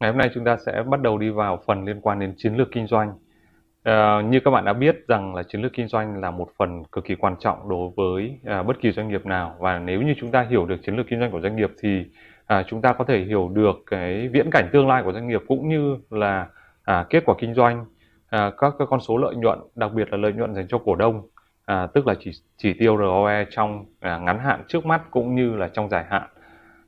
Ngày hôm nay chúng ta sẽ bắt đầu đi vào phần liên quan đến chiến lược kinh doanh. À, như các bạn đã biết rằng là chiến lược kinh doanh là một phần cực kỳ quan trọng đối với à, bất kỳ doanh nghiệp nào và nếu như chúng ta hiểu được chiến lược kinh doanh của doanh nghiệp thì à, chúng ta có thể hiểu được cái viễn cảnh tương lai của doanh nghiệp cũng như là à, kết quả kinh doanh, à, các các con số lợi nhuận, đặc biệt là lợi nhuận dành cho cổ đông, à, tức là chỉ chỉ tiêu ROE trong à, ngắn hạn trước mắt cũng như là trong dài hạn.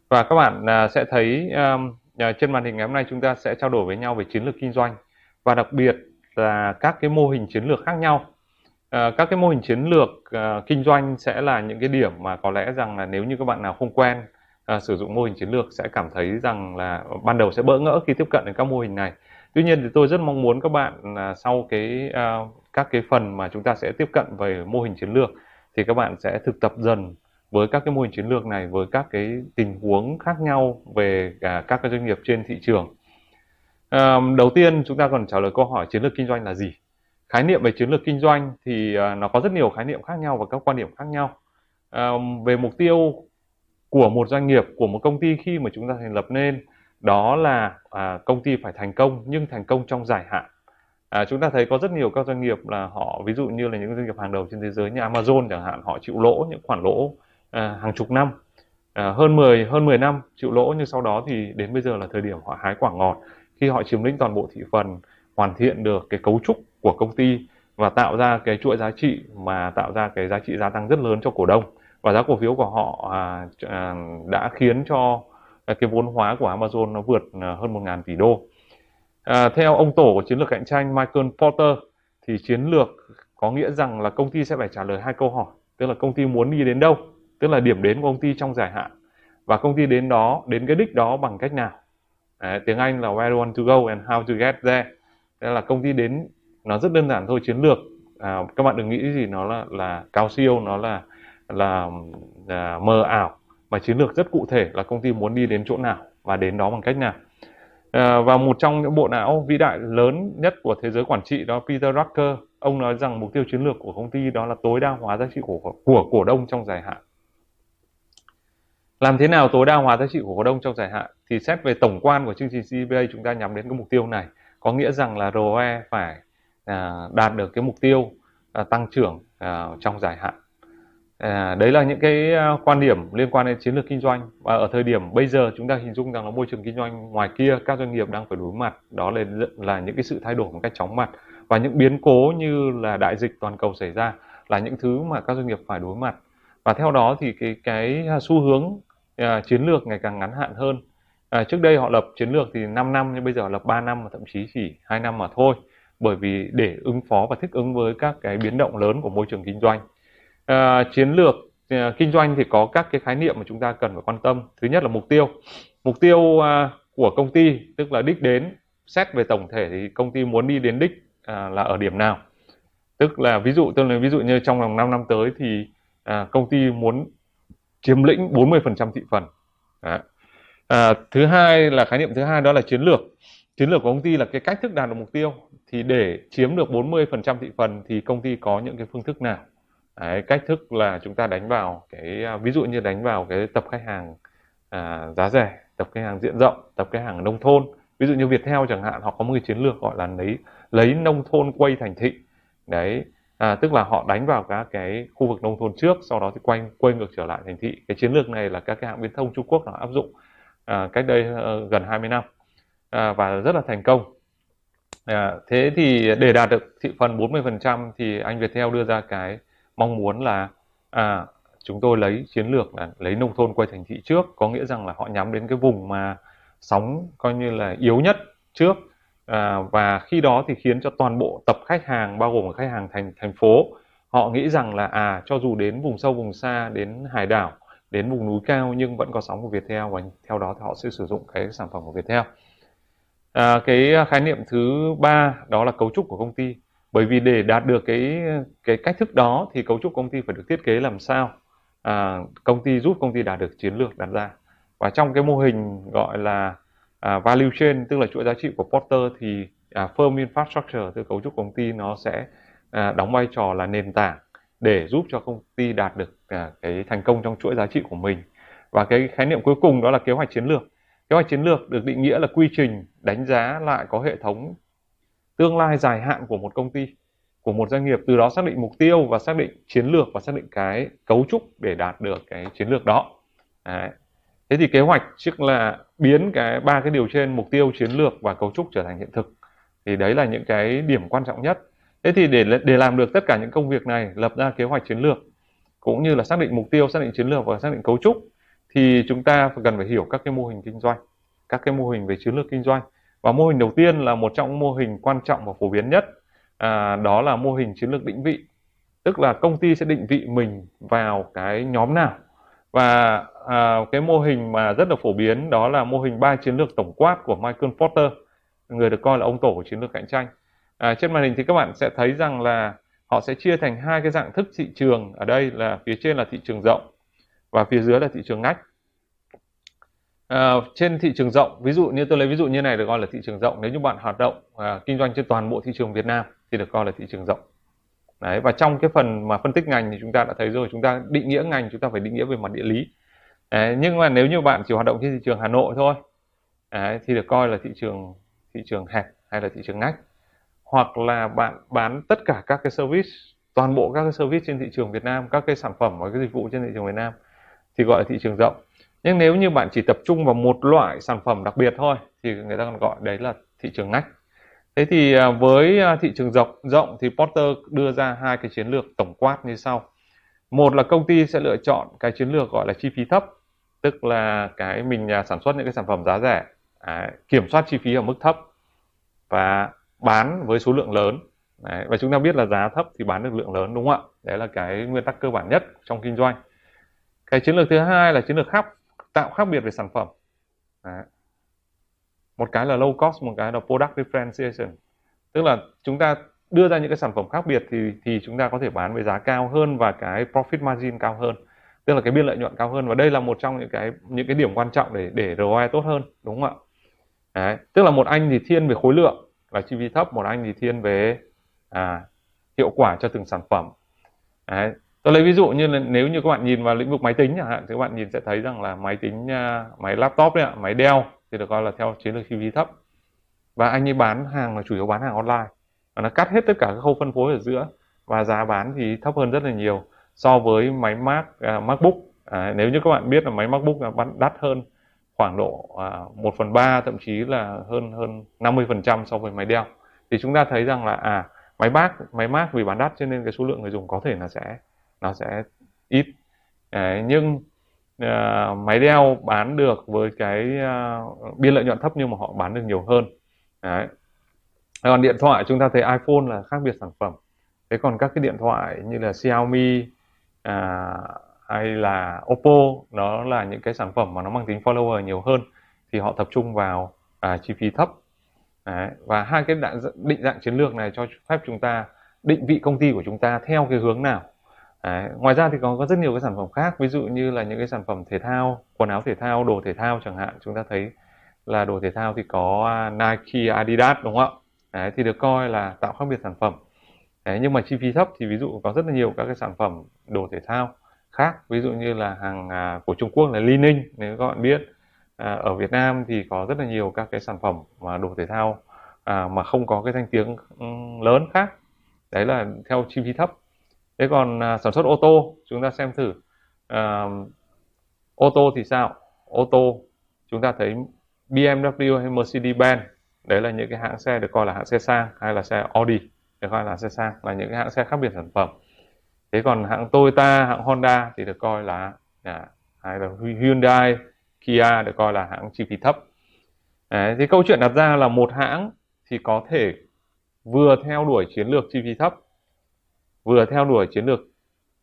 Và các bạn à, sẽ thấy um, Ờ, trên màn hình ngày hôm nay chúng ta sẽ trao đổi với nhau về chiến lược kinh doanh và đặc biệt là các cái mô hình chiến lược khác nhau. À, các cái mô hình chiến lược à, kinh doanh sẽ là những cái điểm mà có lẽ rằng là nếu như các bạn nào không quen à, sử dụng mô hình chiến lược sẽ cảm thấy rằng là ban đầu sẽ bỡ ngỡ khi tiếp cận đến các mô hình này. Tuy nhiên thì tôi rất mong muốn các bạn à, sau cái à, các cái phần mà chúng ta sẽ tiếp cận về mô hình chiến lược thì các bạn sẽ thực tập dần với các cái mô hình chiến lược này với các cái tình huống khác nhau về cả các cái doanh nghiệp trên thị trường. À, đầu tiên chúng ta còn trả lời câu hỏi chiến lược kinh doanh là gì? Khái niệm về chiến lược kinh doanh thì à, nó có rất nhiều khái niệm khác nhau và các quan điểm khác nhau. À, về mục tiêu của một doanh nghiệp, của một công ty khi mà chúng ta thành lập nên đó là à, công ty phải thành công nhưng thành công trong dài hạn. À, chúng ta thấy có rất nhiều các doanh nghiệp là họ ví dụ như là những doanh nghiệp hàng đầu trên thế giới như Amazon chẳng hạn họ chịu lỗ những khoản lỗ à, hàng chục năm à, hơn 10 hơn 10 năm chịu lỗ nhưng sau đó thì đến bây giờ là thời điểm họ hái quả ngọt. Khi họ chiếm lĩnh toàn bộ thị phần hoàn thiện được cái cấu trúc của công ty và tạo ra cái chuỗi giá trị mà tạo ra cái giá trị gia tăng rất lớn cho cổ đông. Và giá cổ phiếu của họ à, à, đã khiến cho cái vốn hóa của Amazon nó vượt à, hơn 1.000 tỷ đô. À, theo ông tổ của chiến lược cạnh tranh Michael Porter thì chiến lược có nghĩa rằng là công ty sẽ phải trả lời hai câu hỏi, tức là công ty muốn đi đến đâu? Tức là điểm đến của công ty trong dài hạn. Và công ty đến đó đến cái đích đó bằng cách nào? Đấy, tiếng Anh là where you want to go and how to get there. Thế là công ty đến nó rất đơn giản thôi chiến lược. À, các bạn đừng nghĩ gì nó là là cao siêu nó là là, là mờ ảo. Mà chiến lược rất cụ thể là công ty muốn đi đến chỗ nào và đến đó bằng cách nào. À, và một trong những bộ não vĩ đại lớn nhất của thế giới quản trị đó Peter Drucker ông nói rằng mục tiêu chiến lược của công ty đó là tối đa hóa giá trị của của cổ đông trong dài hạn làm thế nào tối đa hóa giá trị của cổ đông trong dài hạn thì xét về tổng quan của chương trình CBA chúng ta nhắm đến cái mục tiêu này. Có nghĩa rằng là ROE phải à, đạt được cái mục tiêu à, tăng trưởng à, trong dài hạn. À, đấy là những cái à, quan điểm liên quan đến chiến lược kinh doanh. Và ở thời điểm bây giờ chúng ta hình dung rằng là môi trường kinh doanh ngoài kia các doanh nghiệp đang phải đối mặt đó là là những cái sự thay đổi một cách chóng mặt. Và những biến cố như là đại dịch toàn cầu xảy ra là những thứ mà các doanh nghiệp phải đối mặt. Và theo đó thì cái cái xu hướng uh, chiến lược ngày càng ngắn hạn hơn. À, trước đây họ lập chiến lược thì 5 năm nhưng bây giờ lập 3 năm và thậm chí chỉ hai năm mà thôi bởi vì để ứng phó và thích ứng với các cái biến động lớn của môi trường kinh doanh. À, chiến lược à, kinh doanh thì có các cái khái niệm mà chúng ta cần phải quan tâm. Thứ nhất là mục tiêu. Mục tiêu à, của công ty tức là đích đến xét về tổng thể thì công ty muốn đi đến đích à, là ở điểm nào. Tức là ví dụ tôi lấy ví dụ như trong vòng 5 năm tới thì à, công ty muốn chiếm lĩnh 40% thị phần. Đấy. À, thứ hai là khái niệm thứ hai đó là chiến lược. Chiến lược của công ty là cái cách thức đạt được mục tiêu. Thì để chiếm được 40% thị phần thì công ty có những cái phương thức nào? Đấy, cách thức là chúng ta đánh vào cái à, ví dụ như đánh vào cái tập khách hàng à, giá rẻ, tập khách hàng diện rộng, tập khách hàng nông thôn. Ví dụ như Viettel chẳng hạn, họ có một cái chiến lược gọi là lấy lấy nông thôn quay thành thị. Đấy, à, tức là họ đánh vào các cái khu vực nông thôn trước sau đó thì quay quay ngược trở lại thành thị. Cái chiến lược này là các cái hãng viễn thông Trung Quốc nó áp dụng à, cách đây uh, gần 20 năm à, và rất là thành công. À, thế thì để đạt được thị phần 40% thì anh Viettel đưa ra cái mong muốn là à, chúng tôi lấy chiến lược là lấy nông thôn quay thành thị trước. Có nghĩa rằng là họ nhắm đến cái vùng mà sóng coi như là yếu nhất trước à, và khi đó thì khiến cho toàn bộ tập khách hàng bao gồm khách hàng thành thành phố họ nghĩ rằng là à cho dù đến vùng sâu vùng xa đến hải đảo đến vùng núi cao nhưng vẫn có sóng của Viettel và theo đó thì họ sẽ sử dụng cái sản phẩm của Viettel. À, cái khái niệm thứ ba đó là cấu trúc của công ty. Bởi vì để đạt được cái cái cách thức đó thì cấu trúc công ty phải được thiết kế làm sao à, công ty giúp công ty đạt được chiến lược đặt ra. Và trong cái mô hình gọi là à, value chain tức là chuỗi giá trị của Porter thì à, firm infrastructure tức cấu trúc công ty nó sẽ à, đóng vai trò là nền tảng để giúp cho công ty đạt được à, cái thành công trong chuỗi giá trị của mình. Và cái khái niệm cuối cùng đó là kế hoạch chiến lược. Kế kế hoạch chiến lược được định nghĩa là quy trình đánh giá lại có hệ thống tương lai dài hạn của một công ty của một doanh nghiệp từ đó xác định mục tiêu và xác định chiến lược và xác định cái cấu trúc để đạt được cái chiến lược đó. Đấy thế thì kế hoạch trước là biến cái ba cái điều trên mục tiêu chiến lược và cấu trúc trở thành hiện thực. Thì đấy là những cái điểm quan trọng nhất. Thế thì để để làm được tất cả những công việc này lập ra kế hoạch chiến lược cũng như là xác định mục tiêu xác định chiến lược và xác định cấu trúc thì chúng ta cần phải hiểu các cái mô hình kinh doanh các cái mô hình về chiến lược kinh doanh. Và mô hình đầu tiên là một trong mô hình quan trọng và phổ biến nhất à, đó là mô hình chiến lược định vị. Tức là công ty sẽ định vị mình vào cái nhóm nào. Và à, cái mô hình mà rất là phổ biến đó là mô hình ba chiến lược tổng quát của Michael Porter người được coi là ông tổ của chiến lược cạnh tranh. À, trên màn hình thì các bạn sẽ thấy rằng là họ sẽ chia thành hai cái dạng thức thị trường. Ở đây là phía trên là thị trường rộng và phía dưới là thị trường ngách. À, trên thị trường rộng ví dụ như tôi lấy ví dụ như này được coi là thị trường rộng. Nếu như bạn hoạt động à, kinh doanh trên toàn bộ thị trường Việt Nam thì được coi là thị trường rộng. Đấy và trong cái phần mà phân tích ngành thì chúng ta đã thấy rồi chúng ta định nghĩa ngành chúng ta phải định nghĩa về mặt địa lý đấy, nhưng mà nếu như bạn chỉ hoạt động trên thị trường Hà Nội thôi đấy, thì được coi là thị trường thị trường hẹp hay là thị trường ngách. Hoặc là bạn bán tất cả các cái service toàn bộ các cái service trên thị trường Việt Nam các cái sản phẩm và cái dịch vụ trên thị trường Việt Nam thì gọi là thị trường rộng. Nhưng nếu như bạn chỉ tập trung vào một loại sản phẩm đặc biệt thôi thì người ta còn gọi đấy là thị trường ngách. Thế thì à, với à, thị trường rộng rộng thì Porter đưa ra hai cái chiến lược tổng quát như sau. Một là công ty sẽ lựa chọn cái chiến lược gọi là chi phí thấp tức là cái mình à, sản xuất những cái sản phẩm giá rẻ à, kiểm soát chi phí ở mức thấp và bán với số lượng lớn. Đấy, và chúng ta biết là giá thấp thì bán được lượng lớn đúng không ạ? Đấy là cái nguyên tắc cơ bản nhất trong kinh doanh. Cái chiến lược thứ hai là chiến lược khác tạo khác biệt về sản phẩm. Đấy. một cái là low cost một cái là product differentiation. Tức là chúng ta đưa ra những cái sản phẩm khác biệt thì thì chúng ta có thể bán với giá cao hơn và cái profit margin cao hơn tức là cái biên lợi nhuận cao hơn. Và đây là một trong những cái những cái điểm quan trọng để để ROI tốt hơn đúng không ạ? Đấy. tức là một anh thì thiên về khối lượng là chi phí thấp một anh thì thiên về à, hiệu quả cho từng sản phẩm. Đấy. tôi lấy ví dụ như là nếu như các bạn nhìn vào lĩnh vực máy tính chẳng hạn thì các bạn nhìn sẽ thấy rằng là máy tính à, máy laptop đấy ạ máy Dell thì được coi là theo chiến lược chi phí thấp. Và anh ấy bán hàng là chủ yếu bán hàng online. Và nó cắt hết tất cả các khâu phân phối ở giữa. Và giá bán thì thấp hơn rất là nhiều so với máy Mac uh, MacBook. À, nếu như các bạn biết là máy MacBook là bán đắt hơn khoảng độ à, một phần ba thậm chí là hơn hơn 50 phần trăm so với máy đeo thì chúng ta thấy rằng là à máy Mac máy Mac vì bán đắt cho nên cái số lượng người dùng có thể là sẽ nó sẽ ít. À, nhưng uh, máy đeo bán được với cái uh, biên lợi nhuận thấp nhưng mà họ bán được nhiều hơn. Đấy. còn điện thoại chúng ta thấy iPhone là khác biệt sản phẩm. Thế còn các cái điện thoại như là Xiaomi à, hay là Oppo nó là những cái sản phẩm mà nó mang tính follower nhiều hơn thì họ tập trung vào à, chi phí thấp Đấy. và hai cái đạn, định dạng chiến lược này cho phép chúng ta định vị công ty của chúng ta theo cái hướng nào Đấy. ngoài ra thì còn có rất nhiều cái sản phẩm khác ví dụ như là những cái sản phẩm thể thao quần áo thể thao đồ thể thao chẳng hạn chúng ta thấy là đồ thể thao thì có à, Nike Adidas đúng không ạ Đấy, thì được coi là tạo khác biệt sản phẩm Đấy, nhưng mà chi phí thấp thì ví dụ có rất là nhiều các cái sản phẩm đồ thể thao khác. Ví dụ như là hàng à, của Trung Quốc là Li Ninh nếu các bạn biết. À, ở Việt Nam thì có rất là nhiều các cái sản phẩm mà đồ thể thao à, mà không có cái danh tiếng lớn khác. Đấy là theo chi phí thấp. Thế còn à, sản xuất ô tô chúng ta xem thử. À, ô tô thì sao? Ô tô chúng ta thấy BMW hay Mercedes-Benz đấy là những cái hãng xe được coi là hãng xe sang hay là xe Audi được coi là xe sang là những cái hãng xe khác biệt sản phẩm. Thế còn hãng Toyota hãng Honda thì được coi là à, hay là Hyundai Kia được coi là hãng chi phí thấp. Đấy, thì câu chuyện đặt ra là một hãng thì có thể vừa theo đuổi chiến lược chi phí thấp vừa theo đuổi chiến lược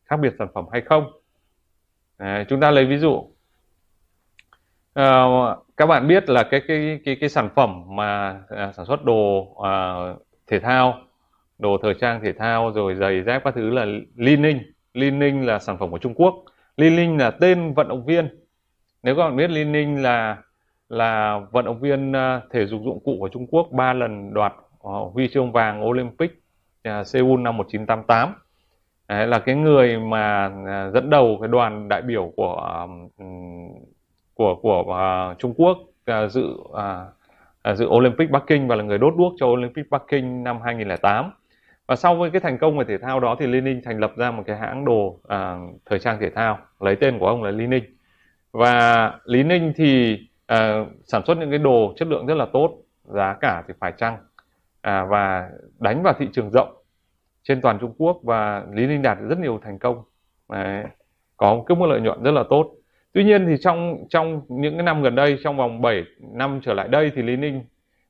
khác biệt sản phẩm hay không. Đấy, chúng ta lấy ví dụ à, các bạn biết là cái cái cái cái sản phẩm mà à, sản xuất đồ à, thể thao đồ thời trang thể thao rồi giày dép các thứ là Li Ning. Li Ning là sản phẩm của Trung Quốc. Li Ning là tên vận động viên. Nếu các bạn biết Li Ning là là vận động viên à, thể dục dụng cụ của Trung Quốc. Ba lần đoạt ờ, huy chương vàng Olympic à, Seoul năm 1988 Đấy, là cái người mà à, dẫn đầu cái đoàn đại biểu của của của uh, Trung Quốc uh, dự uh, dự Olympic Bắc Kinh và là người đốt đuốc cho Olympic Bắc Kinh năm 2008 và sau với cái thành công về thể thao đó thì Lenin thành lập ra một cái hãng đồ à, thời trang thể thao lấy tên của ông là Lenin và Lý Ninh thì à, sản xuất những cái đồ chất lượng rất là tốt giá cả thì phải chăng? À, và đánh vào thị trường rộng trên toàn Trung Quốc và Lý Ninh đạt rất nhiều thành công. Đấy. có cái mức lợi nhuận rất là tốt. Tuy nhiên thì trong trong những cái năm gần đây trong vòng 7 năm trở lại đây thì Lý Ninh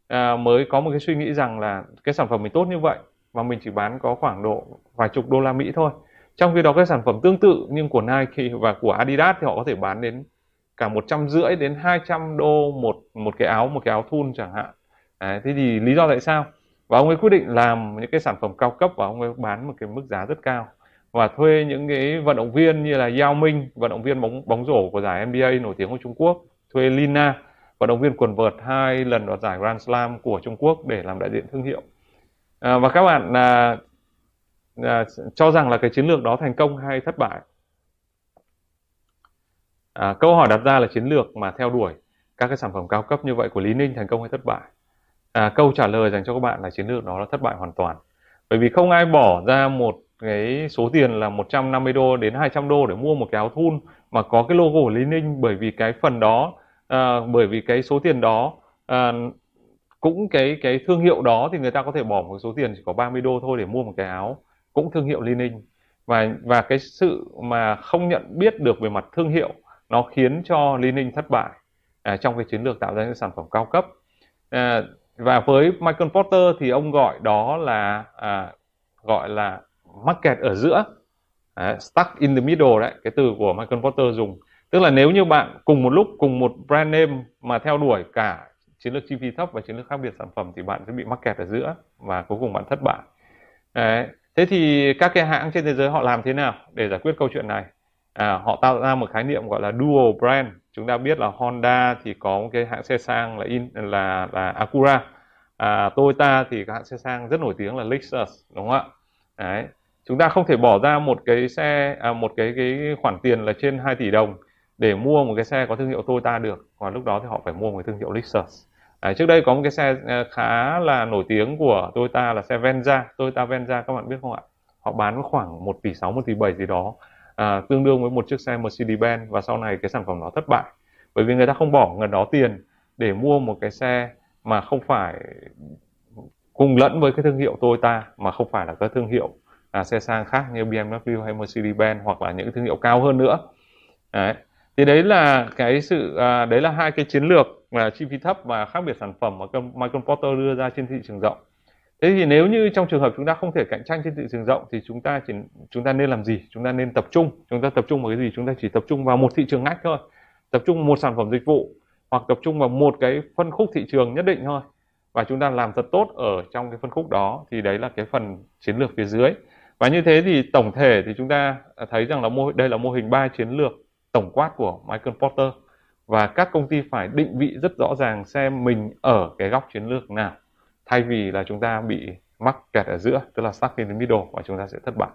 à, mới có một cái suy nghĩ rằng là cái sản phẩm mình tốt như vậy và mình chỉ bán có khoảng độ vài chục đô la Mỹ thôi. Trong khi đó cái sản phẩm tương tự nhưng của Nike và của Adidas thì họ có thể bán đến cả một trăm rưỡi đến 200 đô một một cái áo một cái áo thun chẳng hạn. Đấy, thế thì lý do tại sao? Và ông ấy quyết định làm những cái sản phẩm cao cấp và ông ấy bán một cái mức giá rất cao. Và thuê những cái vận động viên như là Yao Ming vận động viên bóng bóng rổ của giải NBA nổi tiếng của Trung Quốc thuê Lina vận động viên quần vợt hai lần đoạt giải Grand Slam của Trung Quốc để làm đại diện thương hiệu à, và các bạn à, à, cho rằng là cái chiến lược đó thành công hay thất bại? À, câu hỏi đặt ra là chiến lược mà theo đuổi các cái sản phẩm cao cấp như vậy của Lý Ninh thành công hay thất bại? À, câu trả lời dành cho các bạn là chiến lược đó là thất bại hoàn toàn. Bởi vì không ai bỏ ra một cái số tiền là 150 đô đến 200 đô để mua một cái áo thun mà có cái logo của Lý Ninh bởi vì cái phần đó à, bởi vì cái số tiền đó à, cũng cái cái thương hiệu đó thì người ta có thể bỏ một số tiền chỉ có 30 đô thôi để mua một cái áo cũng thương hiệu Li Ninh và và cái sự mà không nhận biết được về mặt thương hiệu nó khiến cho Li Ninh thất bại à, trong cái chiến lược tạo ra những sản phẩm cao cấp. À, và với Michael Porter thì ông gọi đó là à, gọi là market ở giữa à, stuck in the middle đấy cái từ của Michael Porter dùng. Tức là nếu như bạn cùng một lúc cùng một brand name mà theo đuổi cả chiến lược chi phí thấp và chiến lược khác biệt sản phẩm thì bạn sẽ bị mắc kẹt ở giữa và cuối cùng bạn thất bại. Đấy. thế thì các cái hãng trên thế giới họ làm thế nào để giải quyết câu chuyện này? À, họ tạo ra một khái niệm gọi là dual brand. Chúng ta biết là Honda thì có một cái hãng xe sang là in là là Acura. À, Toyota thì các hãng xe sang rất nổi tiếng là Lexus đúng không ạ? Đấy. chúng ta không thể bỏ ra một cái xe à, một cái cái khoản tiền là trên 2 tỷ đồng để mua một cái xe có thương hiệu Toyota được. Và lúc đó thì họ phải mua một cái thương hiệu Lexus. À, trước đây có một cái xe à, khá là nổi tiếng của Toyota là xe Venza, Toyota Venza các bạn biết không ạ? Họ bán khoảng 1 tỷ 6, 1 tỷ 7 gì đó, à, tương đương với một chiếc xe Mercedes-Benz và sau này cái sản phẩm đó thất bại. Bởi vì người ta không bỏ ngần đó tiền để mua một cái xe mà không phải cùng lẫn với cái thương hiệu Toyota mà không phải là các thương hiệu à, xe sang khác như BMW hay Mercedes-Benz hoặc là những thương hiệu cao hơn nữa. Đấy thì đấy là cái sự à, đấy là hai cái chiến lược là chi phí thấp và khác biệt sản phẩm mà Michael Porter đưa ra trên thị trường rộng. Thế thì nếu như trong trường hợp chúng ta không thể cạnh tranh trên thị trường rộng thì chúng ta chỉ chúng ta nên làm gì? Chúng ta nên tập trung chúng ta tập trung vào cái gì? Chúng ta chỉ tập trung vào một thị trường ngách thôi. Tập trung vào một sản phẩm dịch vụ hoặc tập trung vào một cái phân khúc thị trường nhất định thôi. Và chúng ta làm thật tốt ở trong cái phân khúc đó thì đấy là cái phần chiến lược phía dưới. Và như thế thì tổng thể thì chúng ta à, thấy rằng là mô đây là mô hình ba chiến lược tổng quát của Michael Porter và các công ty phải định vị rất rõ ràng xem mình ở cái góc chiến lược nào thay vì là chúng ta bị mắc kẹt ở giữa tức là stuck in the middle và chúng ta sẽ thất bại.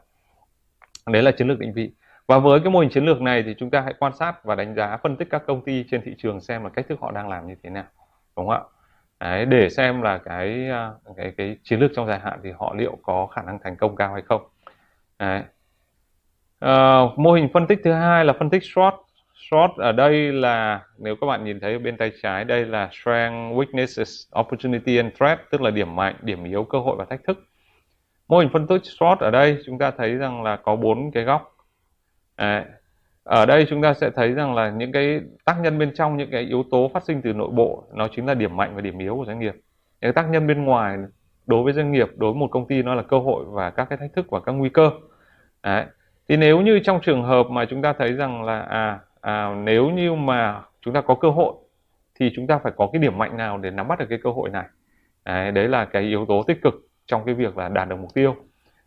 Đấy là chiến lược định vị. Và với cái mô hình chiến lược này thì chúng ta hãy quan sát và đánh giá phân tích các công ty trên thị trường xem là cách thức họ đang làm như thế nào đúng không ạ? Đấy, để xem là cái à, cái cái chiến lược trong dài hạn thì họ liệu có khả năng thành công cao hay không. Đấy. Uh, mô hình phân tích thứ hai là phân tích short. Short ở đây là nếu các bạn nhìn thấy bên tay trái đây là strength, weaknesses, opportunity and threat tức là điểm mạnh, điểm yếu, cơ hội và thách thức. Mô hình phân tích short ở đây chúng ta thấy rằng là có bốn cái góc. À, ở đây chúng ta sẽ thấy rằng là những cái tác nhân bên trong những cái yếu tố phát sinh từ nội bộ nó chính là điểm mạnh và điểm yếu của doanh nghiệp. Những tác nhân bên ngoài đối với doanh nghiệp, đối với một công ty nó là cơ hội và các cái thách thức và các nguy cơ. Đấy thì nếu như trong trường hợp mà chúng ta thấy rằng là à, à nếu như mà chúng ta có cơ hội thì chúng ta phải có cái điểm mạnh nào để nắm bắt được cái cơ hội này? Đấy, đấy là cái yếu tố tích cực trong cái việc là đạt được mục tiêu.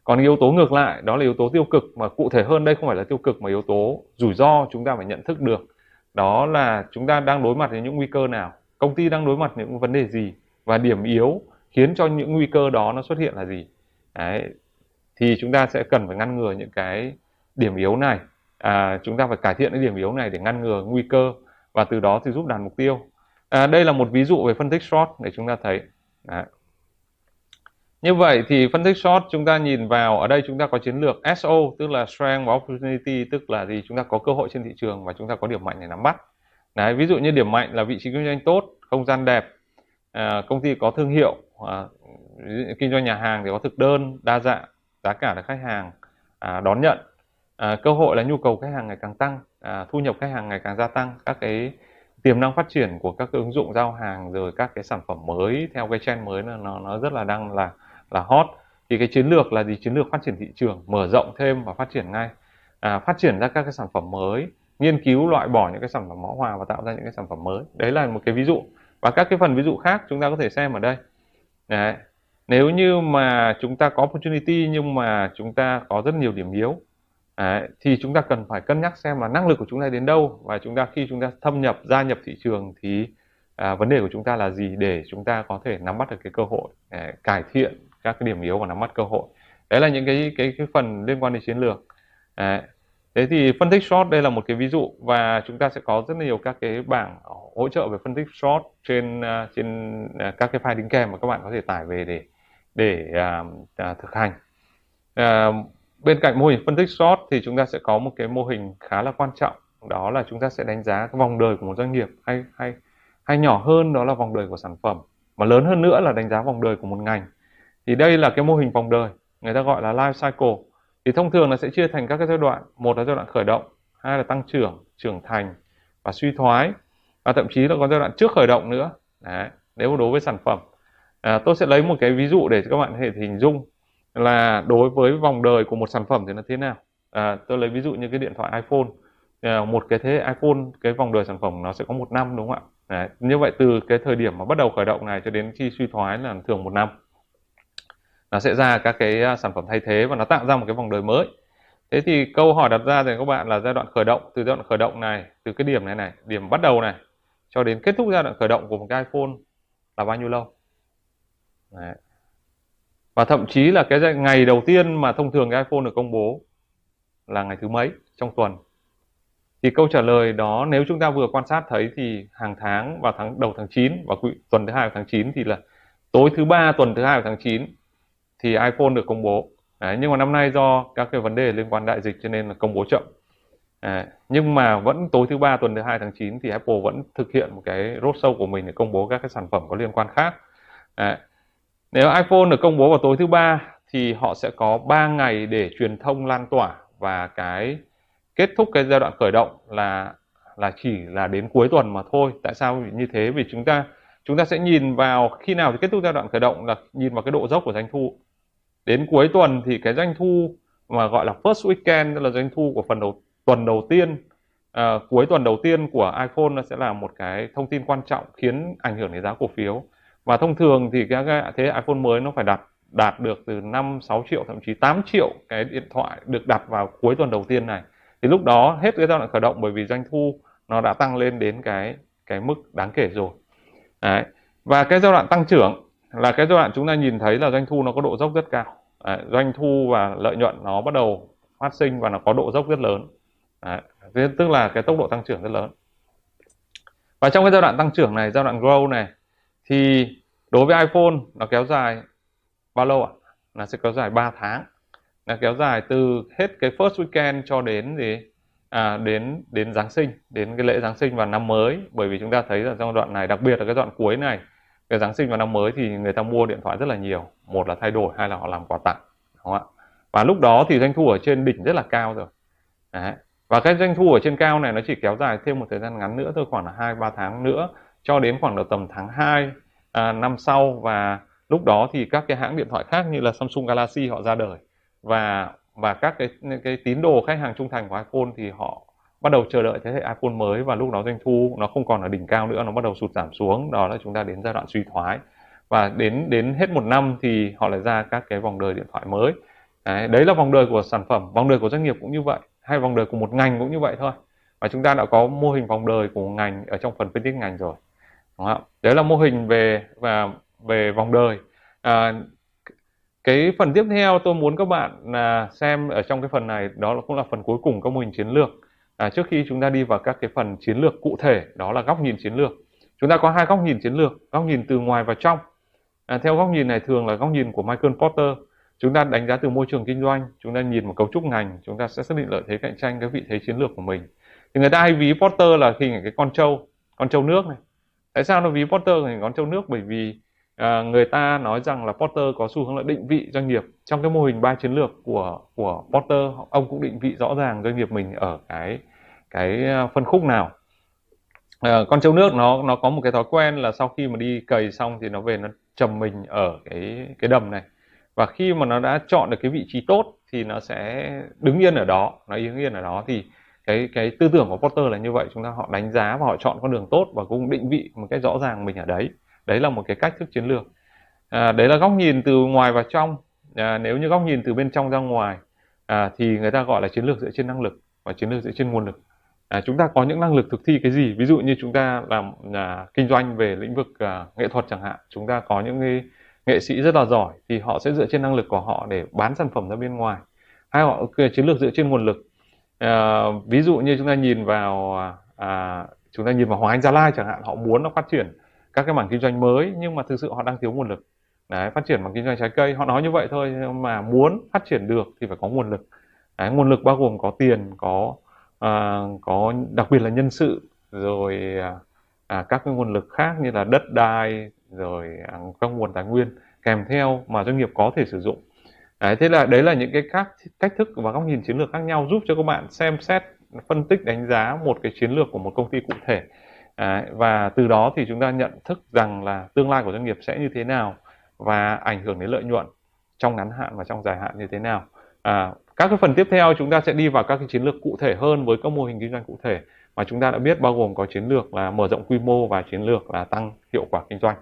Còn yếu tố ngược lại đó là yếu tố tiêu cực mà cụ thể hơn đây không phải là tiêu cực mà yếu tố rủi ro chúng ta phải nhận thức được. Đó là chúng ta đang đối mặt với những nguy cơ nào công ty đang đối mặt những vấn đề gì và điểm yếu khiến cho những nguy cơ đó nó xuất hiện là gì? Đấy thì chúng ta sẽ cần phải ngăn ngừa những cái điểm yếu này. À, chúng ta phải cải thiện cái điểm yếu này để ngăn ngừa nguy cơ và từ đó thì giúp đạt mục tiêu. À, đây là một ví dụ về phân tích short để chúng ta thấy. Đấy. như vậy thì phân tích short chúng ta nhìn vào ở đây chúng ta có chiến lược SO tức là strength và opportunity tức là gì? Chúng ta có cơ hội trên thị trường và chúng ta có điểm mạnh để nắm bắt. Đấy, ví dụ như điểm mạnh là vị trí kinh doanh tốt không gian đẹp à, công ty có thương hiệu à, kinh doanh nhà hàng thì có thực đơn đa dạng giá cả được khách hàng à, đón nhận à, cơ hội là nhu cầu khách hàng ngày càng tăng à, thu nhập khách hàng ngày càng gia tăng các cái tiềm năng phát triển của các cái ứng dụng giao hàng rồi các cái sản phẩm mới theo cái trend mới là nó nó rất là đang là là hot. Thì cái chiến lược là gì? Chiến lược phát triển thị trường mở rộng thêm và phát triển ngay. À, phát triển ra các cái sản phẩm mới nghiên cứu loại bỏ những cái sản phẩm mão hòa và tạo ra những cái sản phẩm mới. Đấy là một cái ví dụ. Và các cái phần ví dụ khác chúng ta có thể xem ở đây. Đấy. nếu như mà chúng ta có opportunity nhưng mà chúng ta có rất nhiều điểm yếu đấy, thì chúng ta cần phải cân nhắc xem là năng lực của chúng ta đến đâu và chúng ta khi chúng ta thâm nhập gia nhập thị trường thì à, vấn đề của chúng ta là gì để chúng ta có thể nắm bắt được cái cơ hội à, cải thiện các cái điểm yếu và nắm bắt cơ hội. Đấy là những cái cái cái phần liên quan đến chiến lược. À, thế thì phân tích short đây là một cái ví dụ và chúng ta sẽ có rất nhiều các cái bảng hỗ trợ về phân tích short trên à, trên à, các cái file đính kèm mà các bạn có thể tải về để để à, à, thực hành. À, bên cạnh mô hình phân tích short thì chúng ta sẽ có một cái mô hình khá là quan trọng. Đó là chúng ta sẽ đánh giá cái vòng đời của một doanh nghiệp hay hay hay nhỏ hơn đó là vòng đời của sản phẩm. Mà lớn hơn nữa là đánh giá vòng đời của một ngành. Thì đây là cái mô hình vòng đời người ta gọi là life cycle. Thì thông thường nó sẽ chia thành các cái giai đoạn. Một là giai đoạn khởi động hai là tăng trưởng trưởng thành và suy thoái. Và thậm chí là có giai đoạn trước khởi động nữa. Đấy, nếu đối với sản phẩm. À, tôi sẽ lấy một cái ví dụ để các bạn có thể hình dung là đối với vòng đời của một sản phẩm thì nó thế nào? À, tôi lấy ví dụ như cái điện thoại iPhone. À, một cái thế iPhone cái vòng đời sản phẩm nó sẽ có một năm đúng không ạ? Đấy, như vậy từ cái thời điểm mà bắt đầu khởi động này cho đến khi suy thoái là thường một năm. Nó sẽ ra các cái à, sản phẩm thay thế và nó tạo ra một cái vòng đời mới. Thế thì câu hỏi đặt ra thì các bạn là giai đoạn khởi động từ giai đoạn khởi động này từ cái điểm này này điểm bắt đầu này cho đến kết thúc giai đoạn khởi động của một cái iPhone là bao nhiêu lâu? Đấy và thậm chí là cái ngày đầu tiên mà thông thường cái iPhone được công bố là ngày thứ mấy trong tuần? Thì câu trả lời đó nếu chúng ta vừa quan sát thấy thì hàng tháng vào tháng đầu tháng 9 và tuần thứ hai tháng 9 thì là tối thứ ba tuần thứ hai tháng 9 thì iPhone được công bố. Đấy, nhưng mà năm nay do các cái vấn đề liên quan đại dịch cho nên là công bố chậm. À, nhưng mà vẫn tối thứ ba tuần thứ hai tháng 9 thì Apple vẫn thực hiện một cái roadshow của mình để công bố các cái sản phẩm có liên quan khác. À, nếu iPhone được công bố vào tối thứ ba thì họ sẽ có 3 ngày để truyền thông lan tỏa và cái kết thúc cái giai đoạn khởi động là là chỉ là đến cuối tuần mà thôi. Tại sao như thế? Vì chúng ta chúng ta sẽ nhìn vào khi nào thì kết thúc giai đoạn khởi động là nhìn vào cái độ dốc của doanh thu. Đến cuối tuần thì cái doanh thu mà gọi là first weekend tức là doanh thu của phần đầu tuần đầu tiên à, cuối tuần đầu tiên của iPhone nó sẽ là một cái thông tin quan trọng khiến ảnh hưởng đến giá cổ phiếu và thông thường thì các cái thế iPhone mới nó phải đạt đạt được từ 5 6 triệu thậm chí 8 triệu cái điện thoại được đặt vào cuối tuần đầu tiên này. Thì lúc đó hết cái giai đoạn khởi động bởi vì doanh thu nó đã tăng lên đến cái cái mức đáng kể rồi. Đấy. và cái giai đoạn tăng trưởng là cái giai đoạn chúng ta nhìn thấy là doanh thu nó có độ dốc rất cao. Đấy, doanh thu và lợi nhuận nó bắt đầu phát sinh và nó có độ dốc rất lớn. Đấy, tức là cái tốc độ tăng trưởng rất lớn. Và trong cái giai đoạn tăng trưởng này giai đoạn grow này thì đối với iPhone nó kéo dài bao lâu ạ? Nó sẽ kéo dài 3 tháng. Nó kéo dài từ hết cái first weekend cho đến gì? À, đến đến Giáng sinh đến cái lễ Giáng sinh và năm mới. Bởi vì chúng ta thấy là trong đoạn này đặc biệt là cái đoạn cuối này cái Giáng sinh và năm mới thì người ta mua điện thoại rất là nhiều. Một là thay đổi hai là họ làm quà tặng đúng không ạ? Và lúc đó thì doanh thu ở trên đỉnh rất là cao rồi. Đấy. và cái doanh thu ở trên cao này nó chỉ kéo dài thêm một thời gian ngắn nữa thôi khoảng là hai ba tháng nữa cho đến khoảng độ tầm tháng 2 à, năm sau. Và lúc đó thì các cái hãng điện thoại khác như là Samsung Galaxy họ ra đời. Và và các cái cái tín đồ khách hàng trung thành của iPhone thì họ bắt đầu chờ đợi thế hệ iPhone mới. Và lúc đó doanh thu nó không còn ở đỉnh cao nữa nó bắt đầu sụt giảm xuống. Đó là chúng ta đến giai đoạn suy thoái. Và đến đến hết một năm thì họ lại ra các cái vòng đời điện thoại mới. Đấy, đấy là vòng đời của sản phẩm vòng đời của doanh nghiệp cũng như vậy hay vòng đời của một ngành cũng như vậy thôi. Và chúng ta đã có mô hình vòng đời của một ngành ở trong phần phân tích ngành rồi đúng không? đấy là mô hình về và về vòng đời. À, cái phần tiếp theo tôi muốn các bạn là xem ở trong cái phần này đó cũng là phần cuối cùng các mô hình chiến lược. À, trước khi chúng ta đi vào các cái phần chiến lược cụ thể đó là góc nhìn chiến lược. Chúng ta có hai góc nhìn chiến lược góc nhìn từ ngoài và trong. À, theo góc nhìn này thường là góc nhìn của Michael Porter. Chúng ta đánh giá từ môi trường kinh doanh chúng ta nhìn một cấu trúc ngành chúng ta sẽ xác định lợi thế cạnh tranh cái vị thế chiến lược của mình. Thì người ta hay ví Porter là hình cái con trâu con trâu nước này tại sao nó ví Porter thành con trâu nước? Bởi vì à, người ta nói rằng là Porter có xu hướng là định vị doanh nghiệp trong cái mô hình ba chiến lược của của Porter ông cũng định vị rõ ràng doanh nghiệp mình ở cái cái à, phân khúc nào. À, con trâu nước nó nó có một cái thói quen là sau khi mà đi cày xong thì nó về nó trầm mình ở cái cái đầm này. Và khi mà nó đã chọn được cái vị trí tốt thì nó sẽ đứng yên ở đó nó đứng yên ở đó. Thì cái cái tư tưởng của Porter là như vậy chúng ta họ đánh giá và họ chọn con đường tốt và cũng định vị một cách rõ ràng mình ở đấy. Đấy là một cái cách thức chiến lược. À, đấy là góc nhìn từ ngoài và trong. À, nếu như góc nhìn từ bên trong ra ngoài à, thì người ta gọi là chiến lược dựa trên năng lực và chiến lược dựa trên nguồn lực. À, chúng ta có những năng lực thực thi cái gì? Ví dụ như chúng ta làm à, kinh doanh về lĩnh vực à, nghệ thuật chẳng hạn chúng ta có những cái nghệ sĩ rất là giỏi thì họ sẽ dựa trên năng lực của họ để bán sản phẩm ra bên ngoài. Hay họ chiến lược dựa trên nguồn lực à, ví dụ như chúng ta nhìn vào à, chúng ta nhìn vào Hoàng Anh Gia Lai chẳng hạn họ muốn nó phát triển các cái mảng kinh doanh mới nhưng mà thực sự họ đang thiếu nguồn lực. Đấy phát triển bằng kinh doanh trái cây họ nói như vậy thôi nhưng mà muốn phát triển được thì phải có nguồn lực. Đấy, nguồn lực bao gồm có tiền có à, có đặc biệt là nhân sự rồi à, à, các cái nguồn lực khác như là đất đai rồi à, các nguồn tài nguyên kèm theo mà doanh nghiệp có thể sử dụng đấy, thế là đấy là những cái các cách thức và góc nhìn chiến lược khác nhau giúp cho các bạn xem xét phân tích đánh giá một cái chiến lược của một công ty cụ thể. Đấy, và từ đó thì chúng ta nhận thức rằng là tương lai của doanh nghiệp sẽ như thế nào và ảnh hưởng đến lợi nhuận trong ngắn hạn và trong dài hạn như thế nào. À, các cái phần tiếp theo chúng ta sẽ đi vào các cái chiến lược cụ thể hơn với các mô hình kinh doanh cụ thể mà chúng ta đã biết bao gồm có chiến lược là mở rộng quy mô và chiến lược là tăng hiệu quả kinh doanh.